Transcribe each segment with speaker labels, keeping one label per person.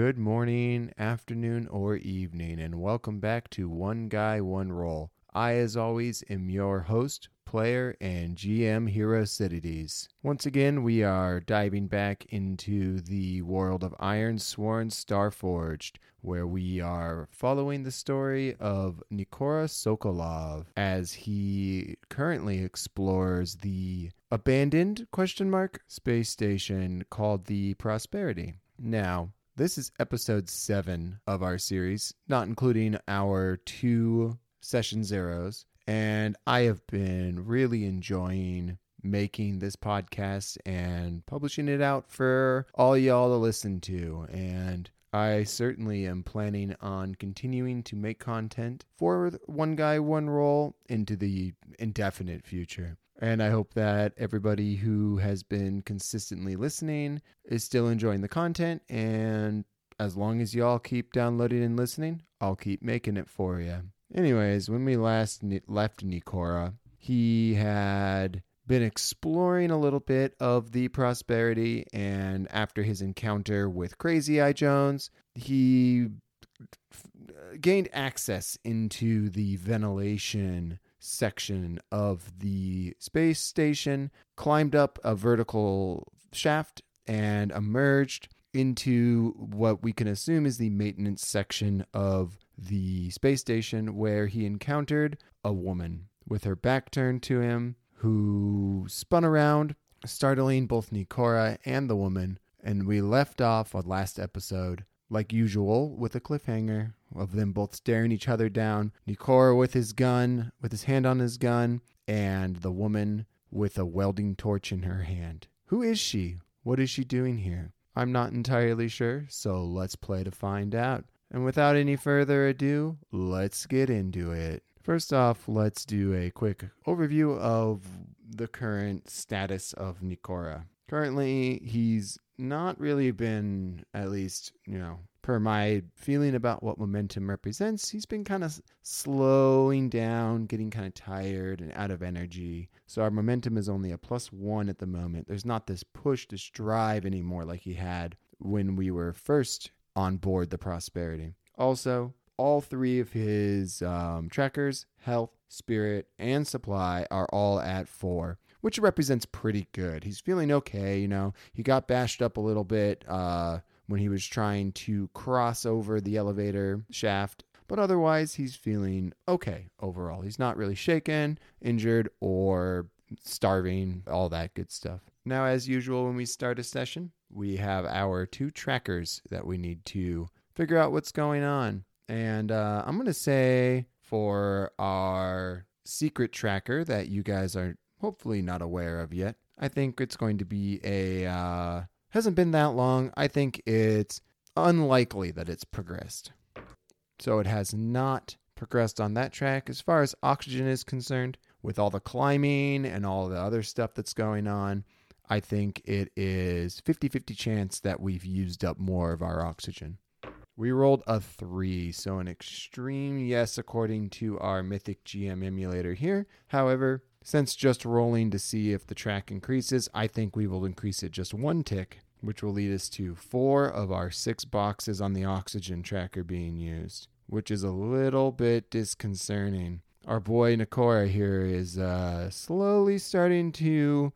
Speaker 1: Good morning, afternoon, or evening, and welcome back to One Guy, One Roll. I, as always, am your host, player, and GM Hero Cities. Once again, we are diving back into the world of Ironsworn Starforged, where we are following the story of Nikora Sokolov as he currently explores the abandoned question mark space station called the Prosperity. Now, this is episode seven of our series, not including our two session zeros. And I have been really enjoying making this podcast and publishing it out for all y'all to listen to. And I certainly am planning on continuing to make content for One Guy, One Roll into the indefinite future. And I hope that everybody who has been consistently listening is still enjoying the content. And as long as y'all keep downloading and listening, I'll keep making it for you. Anyways, when we last left Nikora, he had been exploring a little bit of the prosperity, and after his encounter with Crazy Eye Jones, he gained access into the ventilation section of the space station, climbed up a vertical shaft, and emerged into what we can assume is the maintenance section of the space station, where he encountered a woman with her back turned to him who spun around, startling both Nikora and the woman. And we left off on last episode, like usual, with a cliffhanger of them both staring each other down. Nikora with his gun, with his hand on his gun, and the woman with a welding torch in her hand. Who is she? What is she doing here? I'm not entirely sure, so let's play to find out. And without any further ado, let's get into it. First off, let's do a quick overview of the current status of Nikora. Currently, he's not really been, at least, you know, per my feeling about what momentum represents, he's been kind of slowing down, getting kind of tired and out of energy. So our momentum is only a plus one at the moment. There's not this push, this drive anymore like he had when we were first on board the Prosperity. Also, all three of his um, trackers, health, spirit, and supply, are all at four which represents pretty good. He's feeling okay, you know. He got bashed up a little bit uh, when he was trying to cross over the elevator shaft. But otherwise, he's feeling okay overall. He's not really shaken, injured, or starving, all that good stuff. Now, as usual, when we start a session, we have our two trackers that we need to figure out what's going on. And uh, I'm going to say for our secret tracker that you guys are hopefully not aware of yet, I think it's going to be a uh, hasn't been that long. I think it's unlikely that it's progressed. So it has not progressed on that track. As far as oxygen is concerned, with all the climbing and all the other stuff that's going on, I think it is 50 50 chance that we've used up more of our oxygen. We rolled a three, so an extreme yes according to our Mythic GM emulator here. However, since just rolling to see if the track increases, I think we will increase it just one tick, which will lead us to four of our six boxes on the oxygen tracker being used, which is a little bit disconcerting. Our boy Nikora here is uh, slowly starting to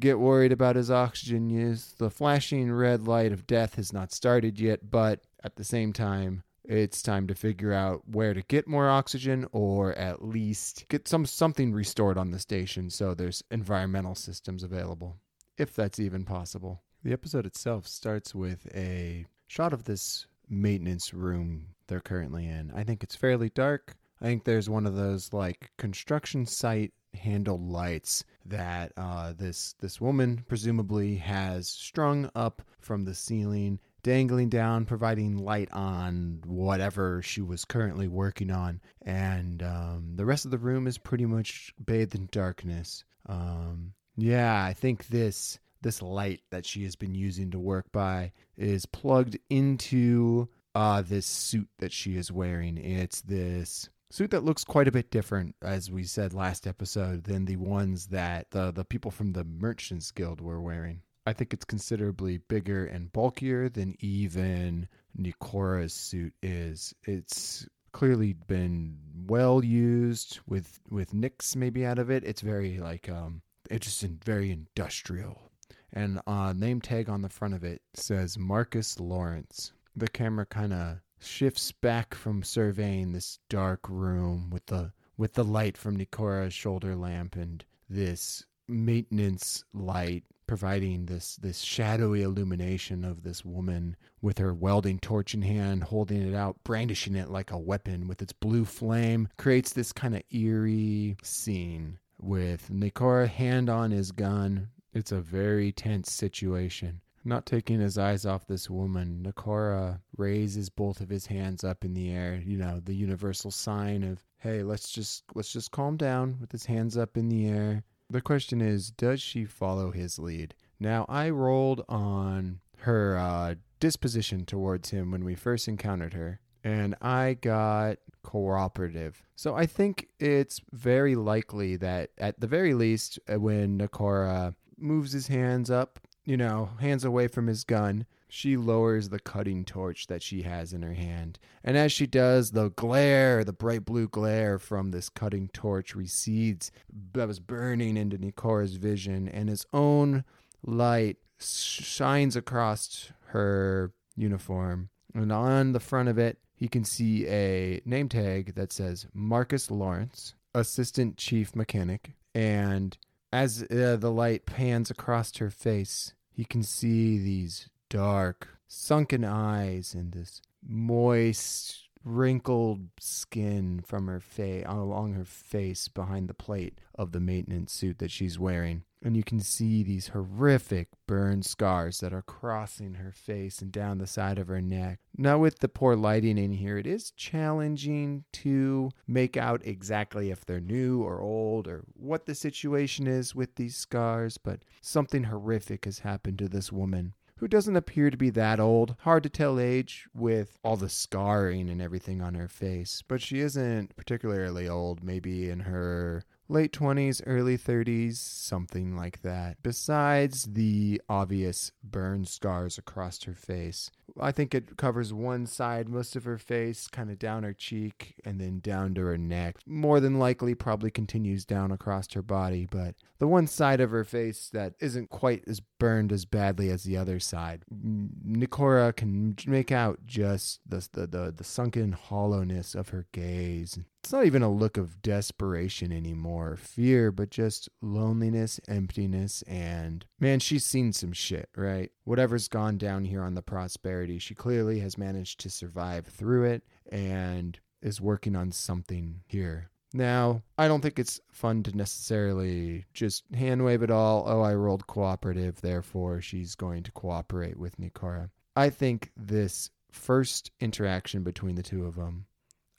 Speaker 1: get worried about his oxygen use. The flashing red light of death has not started yet, but at the same time, it's time to figure out where to get more oxygen or at least get some something restored on the station so there's environmental systems available if that's even possible. The episode itself starts with a shot of this maintenance room they're currently in. I think it's fairly dark. I think there's one of those like construction site handle lights that uh, this this woman presumably has strung up from the ceiling dangling down, providing light on whatever she was currently working on. And um, the rest of the room is pretty much bathed in darkness. Um, yeah, I think this this light that she has been using to work by is plugged into uh, this suit that she is wearing. It's this suit that looks quite a bit different, as we said last episode, than the ones that the, the people from the Merchants Guild were wearing. I think it's considerably bigger and bulkier than even Nikora's suit is. It's clearly been well used with with nicks maybe out of it. It's very like um it's just in, very industrial. And uh name tag on the front of it says Marcus Lawrence. The camera kind of shifts back from surveying this dark room with the with the light from Nikora's shoulder lamp and this maintenance light providing this this shadowy illumination of this woman with her welding torch in hand holding it out brandishing it like a weapon with its blue flame creates this kind of eerie scene with Nikora hand on his gun it's a very tense situation not taking his eyes off this woman, Nikora raises both of his hands up in the air, you know, the universal sign of, hey, let's just let's just calm down with his hands up in the air. The question is, does she follow his lead? Now, I rolled on her uh, disposition towards him when we first encountered her, and I got cooperative. So I think it's very likely that, at the very least, uh, when Nikora moves his hands up, you know, hands away from his gun, she lowers the cutting torch that she has in her hand. And as she does, the glare, the bright blue glare from this cutting torch recedes that was burning into Nikora's vision, and his own light shines across her uniform. And on the front of it, he can see a name tag that says Marcus Lawrence, Assistant Chief Mechanic. And as uh, the light pans across her face, he can see these dark, sunken eyes and this moist, wrinkled skin from her face along her face behind the plate of the maintenance suit that she's wearing. And you can see these horrific burn scars that are crossing her face and down the side of her neck. Now, with the poor lighting in here, it is challenging to make out exactly if they're new or old or what the situation is with these scars, but something horrific has happened to this woman who doesn't appear to be that old. Hard to tell age with all the scarring and everything on her face, but she isn't particularly old, maybe in her late 20s, early 30s, something like that. Besides the obvious burn scars across her face, I think it covers one side, most of her face, kind of down her cheek, and then down to her neck. More than likely, probably continues down across her body, but the one side of her face that isn't quite as burned as badly as the other side. Nikora can make out just the, the, the, the sunken hollowness of her gaze. It's not even a look of desperation anymore, fear, but just loneliness, emptiness, and man, she's seen some shit, right? Whatever's gone down here on the prosperity, she clearly has managed to survive through it and is working on something here. Now, I don't think it's fun to necessarily just hand wave it all. Oh, I rolled cooperative, therefore she's going to cooperate with Nikora. I think this first interaction between the two of them,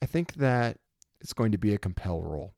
Speaker 1: I think that it's going to be a compel roll.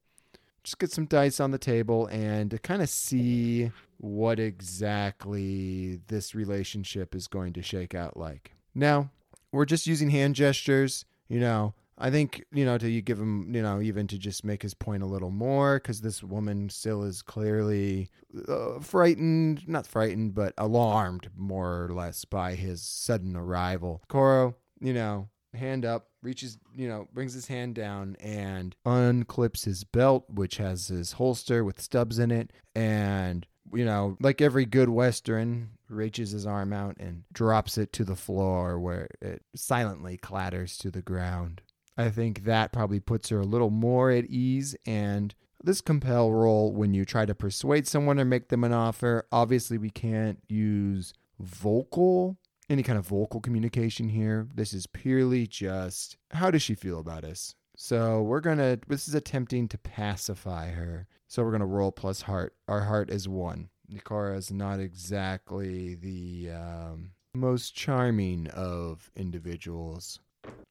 Speaker 1: Just get some dice on the table and to kind of see what exactly this relationship is going to shake out like. Now, we're just using hand gestures, you know. I think, you know, to you give him, you know, even to just make his point a little more, because this woman still is clearly uh, frightened, not frightened, but alarmed more or less by his sudden arrival. Koro, you know, hand up, reaches, you know, brings his hand down and unclips his belt, which has his holster with stubs in it, and you know, like every good Western, reaches his arm out and drops it to the floor where it silently clatters to the ground. I think that probably puts her a little more at ease and this compel roll when you try to persuade someone or make them an offer. Obviously, we can't use vocal any kind of vocal communication here. This is purely just how does she feel about us? So we're gonna this is attempting to pacify her. So we're gonna roll plus heart. Our heart is one. Nikora is not exactly the um, most charming of individuals.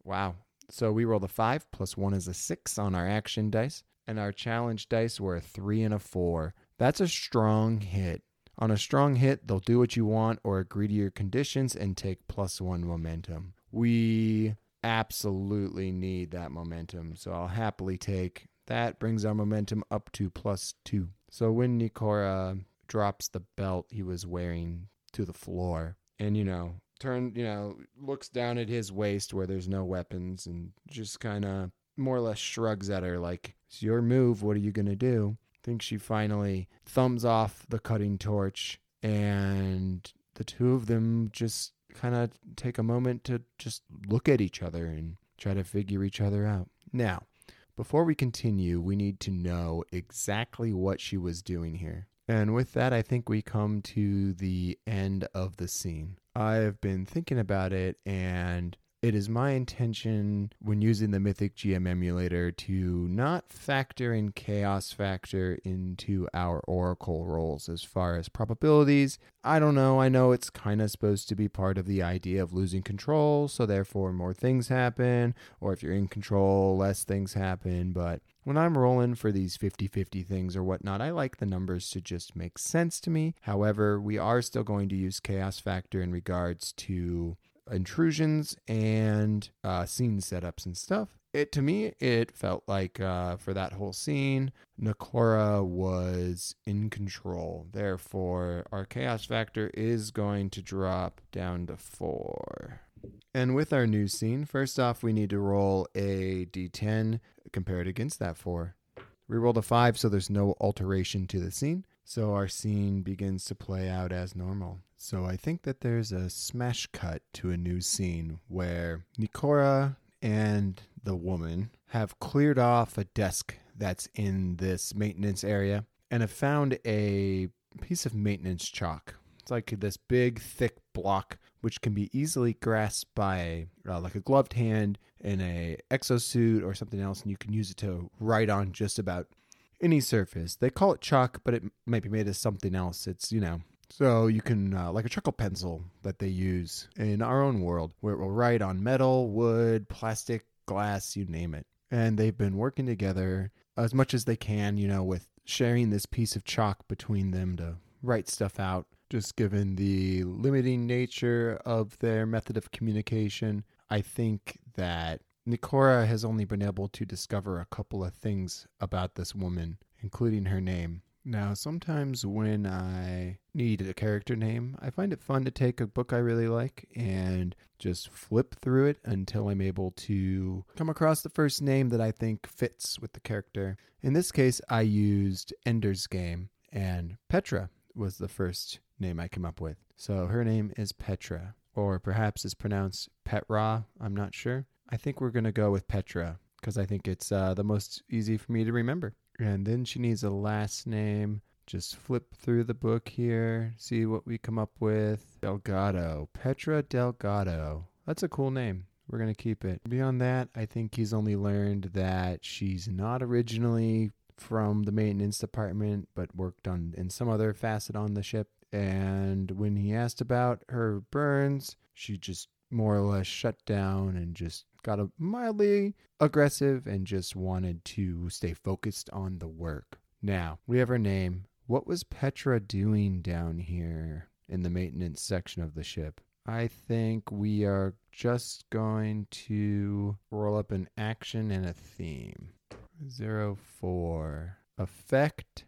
Speaker 1: Wow. So we rolled a five plus one is a six on our action dice, and our challenge dice were a three and a four. That's a strong hit. On a strong hit, they'll do what you want or agree to your conditions and take plus one momentum. We absolutely need that momentum, so I'll happily take that. Brings our momentum up to plus two. So when Nikora drops the belt he was wearing to the floor, and you know, turn, you know, looks down at his waist where there's no weapons and just kind of more or less shrugs at her like, "It's your move. What are you to do?" Think she finally thumbs off the cutting torch and the two of them just kind of take a moment to just look at each other and try to figure each other out. Now, before we continue, we need to know exactly what she was doing here. And with that, I think we come to the end of the scene. I've been thinking about it, and it is my intention when using the Mythic GM emulator to not factor in Chaos Factor into our Oracle rolls as far as probabilities. I don't know. I know it's kind of supposed to be part of the idea of losing control, so therefore more things happen, or if you're in control, less things happen. But when I'm rolling for these 50 50 things or whatnot, I like the numbers to just make sense to me. However, we are still going to use Chaos Factor in regards to intrusions and uh, scene setups and stuff. It to me, it felt like uh, for that whole scene, Nikora was in control. Therefore, our chaos factor is going to drop down to four. And with our new scene, first off, we need to roll a d10 compared against that four. We rolled a five, so there's no alteration to the scene. So our scene begins to play out as normal. So I think that there's a smash cut to a new scene where Nikora and the woman have cleared off a desk that's in this maintenance area and have found a piece of maintenance chalk. It's like this big, thick block which can be easily grasped by uh, like a gloved hand in a exosuit or something else, and you can use it to write on just about any surface. They call it chalk, but it might be made of something else. It's, you know, so you can, uh, like a chuckle pencil that they use in our own world, where it will write on metal, wood, plastic, glass, you name it. And they've been working together as much as they can, you know, with sharing this piece of chalk between them to write stuff out. Just given the limiting nature of their method of communication, I think that Nikora has only been able to discover a couple of things about this woman, including her name. Now, sometimes when I need a character name, I find it fun to take a book I really like and just flip through it until I'm able to come across the first name that I think fits with the character. In this case, I used Ender's Game, and Petra was the first name I came up with. So her name is Petra, or perhaps it's pronounced Petra, I'm not sure. I think we're going to go with Petra because I think it's uh, the most easy for me to remember. And then she needs a last name. Just flip through the book here, see what we come up with. Delgado. Petra Delgado. That's a cool name. We're going to keep it. Beyond that, I think he's only learned that she's not originally from the maintenance department, but worked on in some other facet on the ship. And when he asked about her burns, she just more or less shut down and just got a mildly aggressive and just wanted to stay focused on the work. Now, we have her name. What was Petra doing down here in the maintenance section of the ship? I think we are just going to roll up an action and a theme. Zero four. Effect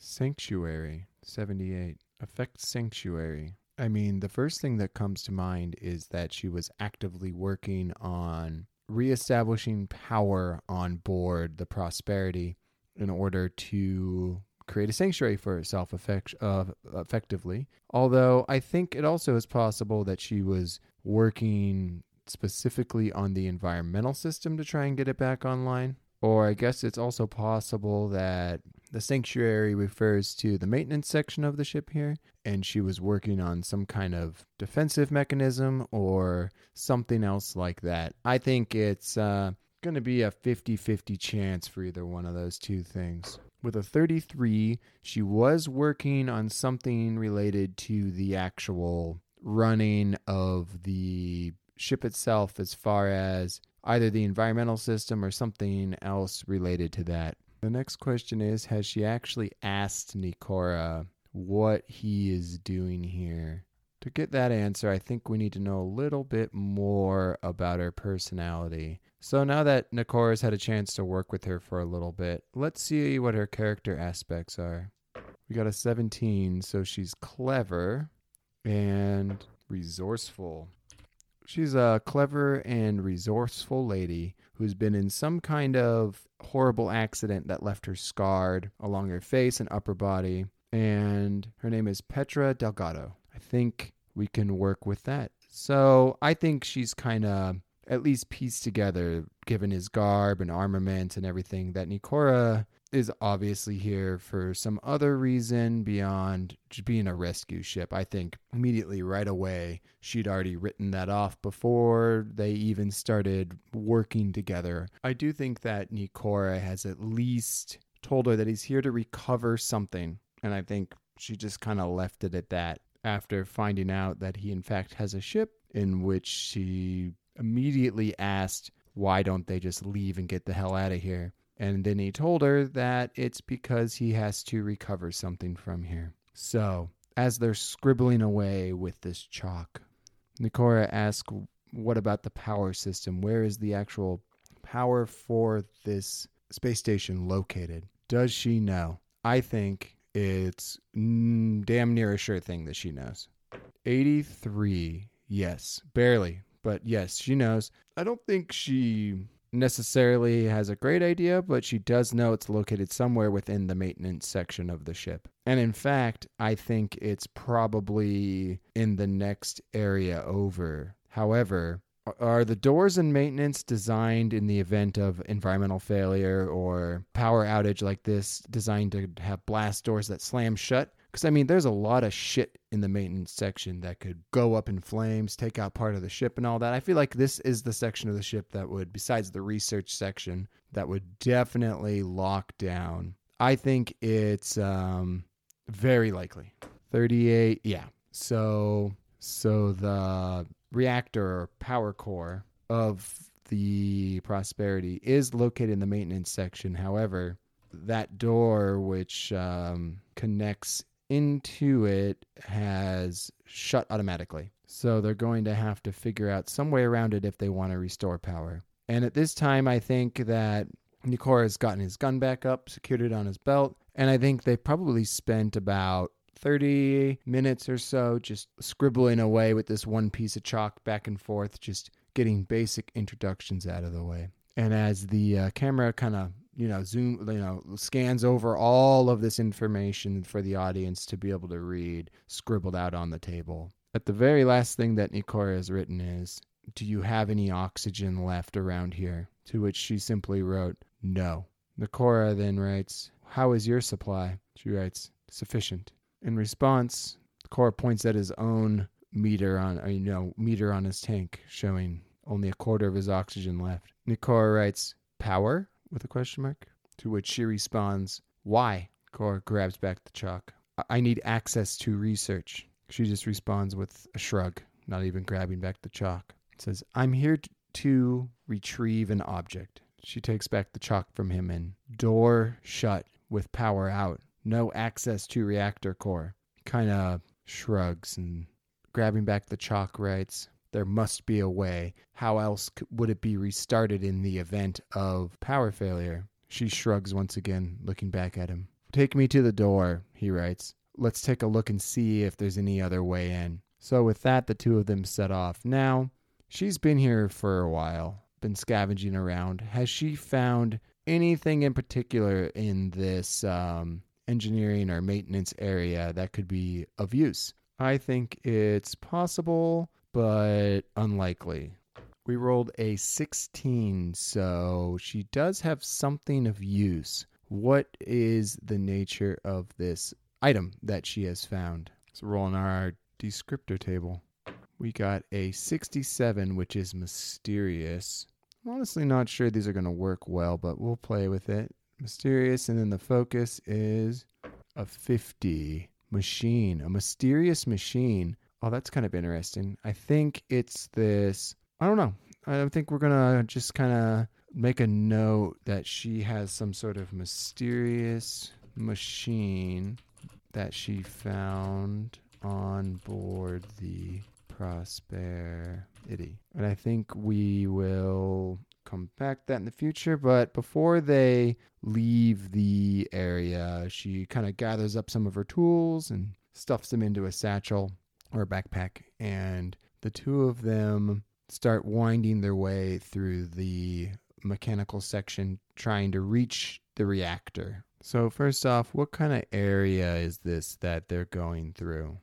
Speaker 1: Sanctuary 78. Effect Sanctuary. I mean, the first thing that comes to mind is that she was actively working on reestablishing power on board the Prosperity in order to create a sanctuary for herself effect, uh, effectively. Although I think it also is possible that she was working specifically on the environmental system to try and get it back online. Or I guess it's also possible that the sanctuary refers to the maintenance section of the ship here, and she was working on some kind of defensive mechanism or something else like that. I think it's uh, going to be a 50 50 chance for either one of those two things. With a 33, she was working on something related to the actual running of the ship itself as far as either the environmental system or something else related to that. The next question is Has she actually asked Nikora what he is doing here? To get that answer, I think we need to know a little bit more about her personality. So now that Nikora's had a chance to work with her for a little bit, let's see what her character aspects are. We got a 17, so she's clever and resourceful. She's a clever and resourceful lady who's been in some kind of horrible accident that left her scarred along her face and upper body. And her name is Petra Delgado. I think we can work with that. So I think she's kind of at least pieced together, given his garb and armament and everything, that Nikora is obviously here for some other reason beyond just being a rescue ship. I think immediately right away she'd already written that off before they even started working together. I do think that Nikora has at least told her that he's here to recover something, and I think she just kind of left it at that after finding out that he in fact has a ship in which she immediately asked why don't they just leave and get the hell out of here and then he told her that it's because he has to recover something from here. So, as they're scribbling away with this chalk, Nikora asks, What about the power system? Where is the actual power for this space station located? Does she know? I think it's damn near a sure thing that she knows. 83. Yes, barely, but yes, she knows. I don't think she necessarily has a great idea, but she does know it's located somewhere within the maintenance section of the ship. And in fact, I think it's probably in the next area over. However, are the doors in maintenance designed in the event of environmental failure or power outage like this designed to have blast doors that slam shut? Because, I mean, there's a lot of shit in the maintenance section that could go up in flames, take out part of the ship, and all that. I feel like this is the section of the ship that would, besides the research section, that would definitely lock down. I think it's um, very likely. 38, yeah. So, so the reactor power core of the Prosperity is located in the maintenance section. However, that door which um, connects into it has shut automatically. So they're going to have to figure out some way around it if they want to restore power. And at this time, I think that Nikora has gotten his gun back up, secured it on his belt, and I think they probably spent about 30 minutes or so just scribbling away with this one piece of chalk back and forth, just getting basic introductions out of the way. And as the uh, camera kind of you know zoom you know scans over all of this information for the audience to be able to read scribbled out on the table. At the very last thing that nikora has written is do you have any oxygen left around here? To which she simply wrote no. Nikora then writes how is your supply? She writes sufficient. In response Nikora points at his own meter on uh, you know meter on his tank showing only a quarter of his oxygen left. Nikora writes power with a question mark. To which she responds, Why? Cora grabs back the chalk. I need access to research. She just responds with a shrug, not even grabbing back the chalk. says, I'm here to retrieve an object. She takes back the chalk from him and door shut with power out. No access to reactor core. Kind of shrugs and grabbing back the chalk writes, there must be a way. How else would it be restarted in the event of power failure? She shrugs once again, looking back at him. Take me to the door, he writes. Let's take a look and see if there's any other way in. So, with that, the two of them set off. Now, she's been here for a while, been scavenging around. Has she found anything in particular in this um, engineering or maintenance area that could be of use? I think it's possible but unlikely. We rolled a 16, so she does have something of use. What is the nature of this item that she has found? So rolling our descriptor table. We got a 67, which is mysterious. I'm honestly not sure these are going to work well, but we'll play with it. Mysterious, and then the focus is a 50. Machine, a mysterious machine Oh, that's kind of interesting. I think it's this. I don't know. I think we're gonna just kind of make a note that she has some sort of mysterious machine that she found on board the Prosperity. And I think we will come back to that in the future. But before they leave the area, she kind of gathers up some of her tools and stuffs them into a satchel or a backpack, and the two of them start winding their way through the mechanical section trying to reach the reactor. So, first off, what kind of area is this that they're going through?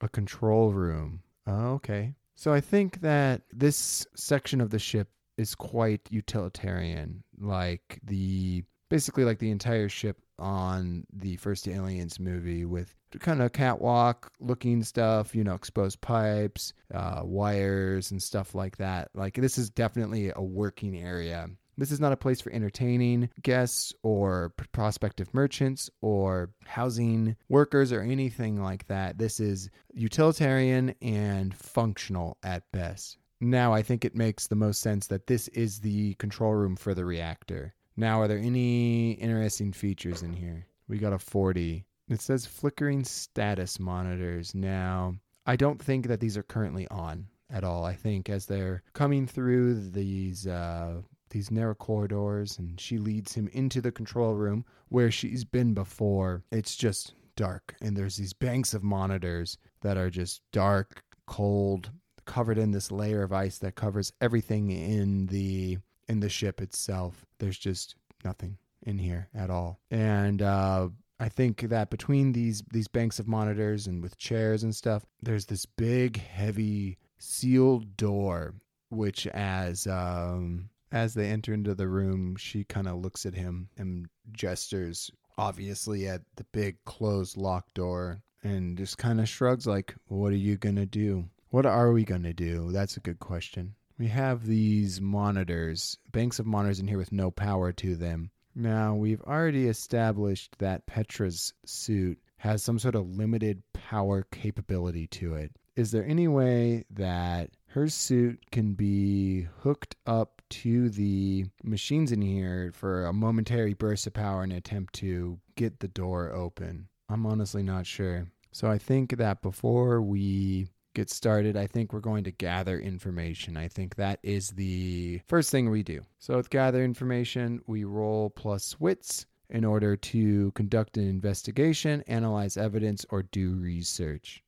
Speaker 1: A control room. Oh, okay. So, I think that this section of the ship is quite utilitarian. Like the basically like the entire ship on the first Aliens movie with kind of catwalk looking stuff, you know, exposed pipes, uh, wires, and stuff like that. Like, this is definitely a working area. This is not a place for entertaining guests or prospective merchants or housing workers or anything like that. This is utilitarian and functional at best. Now, I think it makes the most sense that this is the control room for the reactor. Now, are there any interesting features in here? We got a 40. It says flickering status monitors. Now, I don't think that these are currently on at all. I think as they're coming through these uh, these narrow corridors, and she leads him into the control room where she's been before. It's just dark, and there's these banks of monitors that are just dark, cold, covered in this layer of ice that covers everything in the in the ship itself. There's just nothing in here at all. And uh, I think that between these these banks of monitors and with chairs and stuff, there's this big, heavy sealed door, which as um, as they enter into the room, she kind of looks at him and gestures obviously at the big closed locked door and just kind of shrugs like, "What are you gonna do? What are we gonna do?" That's a good question. We have these monitors, banks of monitors in here with no power to them. Now, we've already established that Petra's suit has some sort of limited power capability to it. Is there any way that her suit can be hooked up to the machines in here for a momentary burst of power and attempt to get the door open? I'm honestly not sure. So I think that before we get started, I think we're going to gather information. I think that is the first thing we do. So, with gather information, we roll plus wits in order to conduct an investigation, analyze evidence, or do research.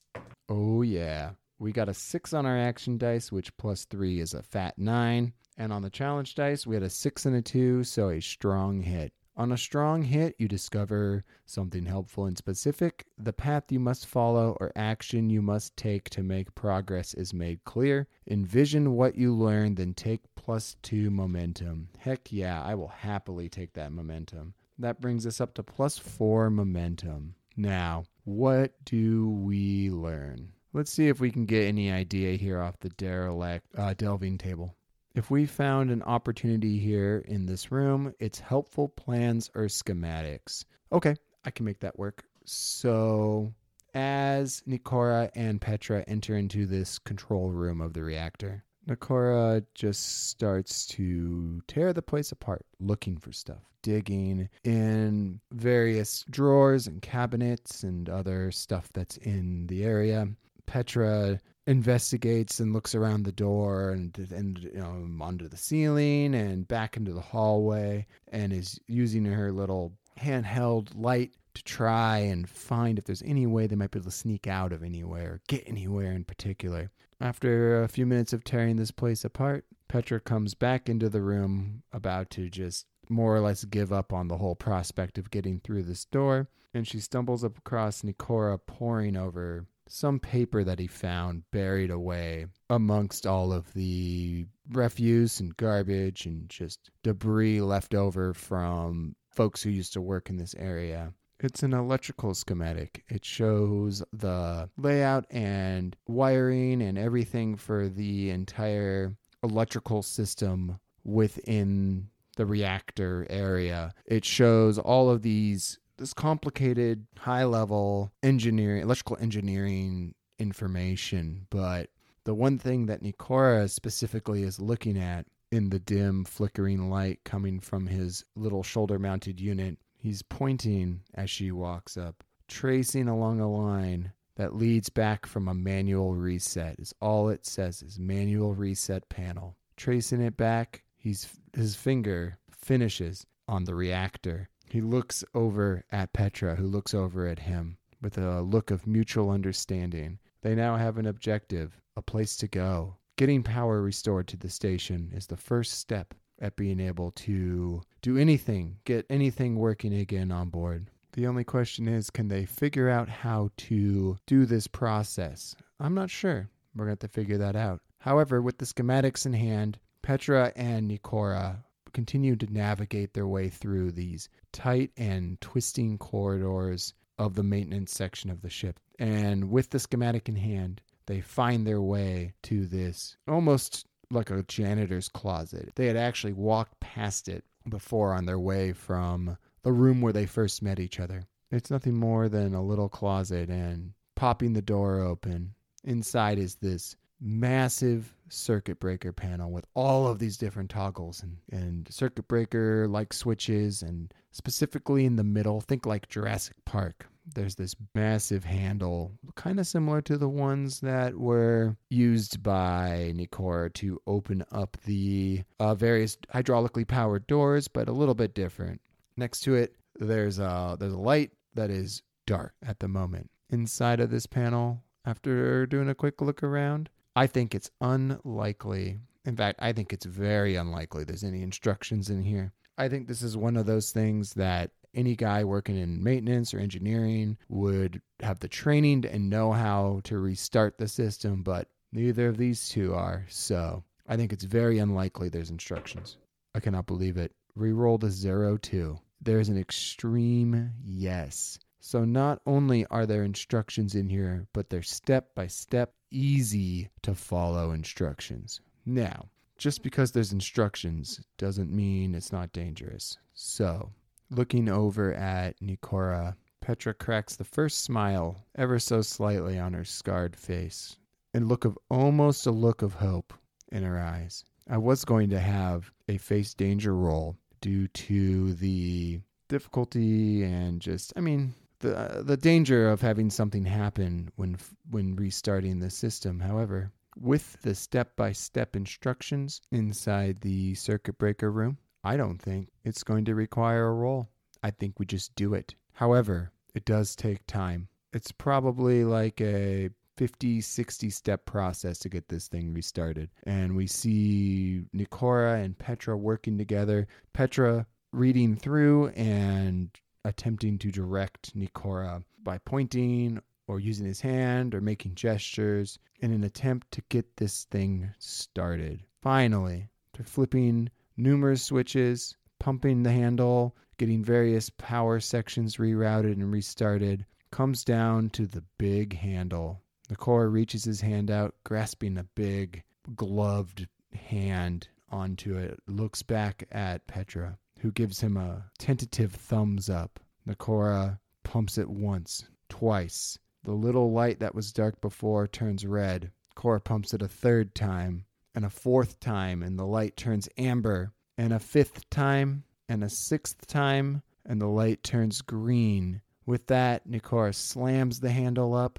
Speaker 1: Oh, yeah. We got a six on our action dice, which plus three is a fat nine. And on the challenge dice, we had a six and a two, so a strong hit. On a strong hit, you discover something helpful and specific. The path you must follow or action you must take to make progress is made clear. Envision what you learn, then take plus two momentum. Heck yeah, I will happily take that momentum. That brings us up to plus four momentum. Now, what do we learn? Let's see if we can get any idea here off the derelict uh, delving table. If we found an opportunity here in this room, it's helpful plans or schematics. Okay, I can make that work. So, as Nikora and Petra enter into this control room of the reactor, Nikora just starts to tear the place apart, looking for stuff, digging in various drawers and cabinets and other stuff that's in the area. Petra investigates and looks around the door and and you know under the ceiling and back into the hallway and is using her little handheld light to try and find if there's any way they might be able to sneak out of anywhere, or get anywhere in particular. After a few minutes of tearing this place apart, Petra comes back into the room, about to just more or less give up on the whole prospect of getting through this door, and she stumbles across Nikora poring over some paper that he found buried away amongst all of the refuse and garbage and just debris left over from folks who used to work in this area. It's an electrical schematic. It shows the layout and wiring and everything for the entire electrical system within the reactor area. It shows all of these this complicated high level engineering electrical engineering information but the one thing that Nikora specifically is looking at in the dim flickering light coming from his little shoulder mounted unit he's pointing as she walks up tracing along a line that leads back from a manual reset is all it says is manual reset panel. Tracing it back he's his finger finishes on the reactor he looks over at Petra, who looks over at him with a look of mutual understanding. They now have an objective, a place to go. Getting power restored to the station is the first step at being able to do anything, get anything working again on board. The only question is can they figure out how to do this process? I'm not sure. We're going to have to figure that out. However, with the schematics in hand, Petra and Nikora continue to navigate their way through these tight and twisting corridors of the maintenance section of the ship. And with the schematic in hand, they find their way to this almost like a janitor's closet. They had actually walked past it before on their way from the room where they first met each other. It's nothing more than a little closet, and popping the door open, inside is this massive circuit breaker panel with all of these different toggles and, and circuit breaker like switches and specifically in the middle think like jurassic park. There's this massive handle kind of similar to the ones that were used by Nikora to open up the uh, various hydraulically powered doors but a little bit different. Next to it there's a there's a light that is dark at the moment. Inside of this panel after doing a quick look around I think it's unlikely. In fact, I think it's very unlikely there's any instructions in here. I think this is one of those things that any guy working in maintenance or engineering would have the training and know how to restart the system, but neither of these two are. So I think it's very unlikely there's instructions. I cannot believe it. Reroll to zero two. There's an extreme yes. So not only are there instructions in here, but they're step by step, easy to follow instructions. Now, just because there's instructions doesn't mean it's not dangerous. So, looking over at Nikora, Petra cracks the first smile ever so slightly on her scarred face, and look of almost a look of hope in her eyes. I was going to have a face danger roll due to the difficulty and just, I mean, the the danger of having something happen when when restarting the system. However, with the step-by-step instructions inside the circuit breaker room, I don't think it's going to require a roll. I think we just do it. However, it does take time. It's probably like a 50, 60 step process to get this thing restarted. And we see Nikora and Petra working together. Petra reading through and attempting to direct Nikora by pointing or using his hand or making gestures in an attempt to get this thing started. Finally, to flipping numerous switches, pumping the handle, getting various power sections rerouted and restarted, comes down to the big handle. Nikora reaches his hand out, grasping a big, gloved hand onto it, looks back at Petra who gives him a tentative thumbs up. Nikora pumps it once, twice. The little light that was dark before turns red. Cora pumps it a third time, and a fourth time, and the light turns amber, and a fifth time, and a sixth time, and the light turns green. With that, Nikora slams the handle up,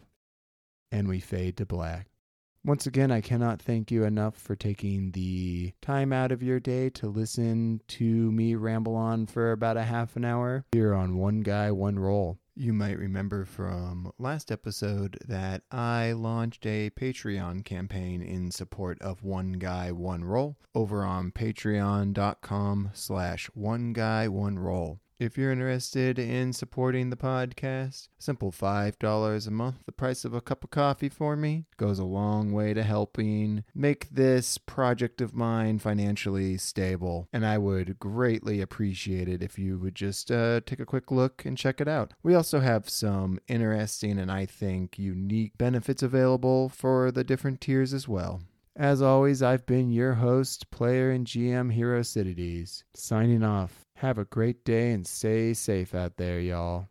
Speaker 1: and we fade to black. Once again, I cannot thank you enough for taking the time out of your day to listen to me ramble on for about a half an hour here on One Guy, One Roll. You might remember from last episode that I launched a Patreon campaign in support of One Guy, One Roll over on patreon.com slash one guy, one roll. If you're interested in supporting the podcast, simple $5 a month, the price of a cup of coffee for me, goes a long way to helping make this project of mine financially stable. And I would greatly appreciate it if you would just uh, take a quick look and check it out. We also have some interesting and I think unique benefits available for the different tiers as well. As always, I've been your host, player and GM Hero Cities, signing off. Have a great day and stay safe out there, y'all.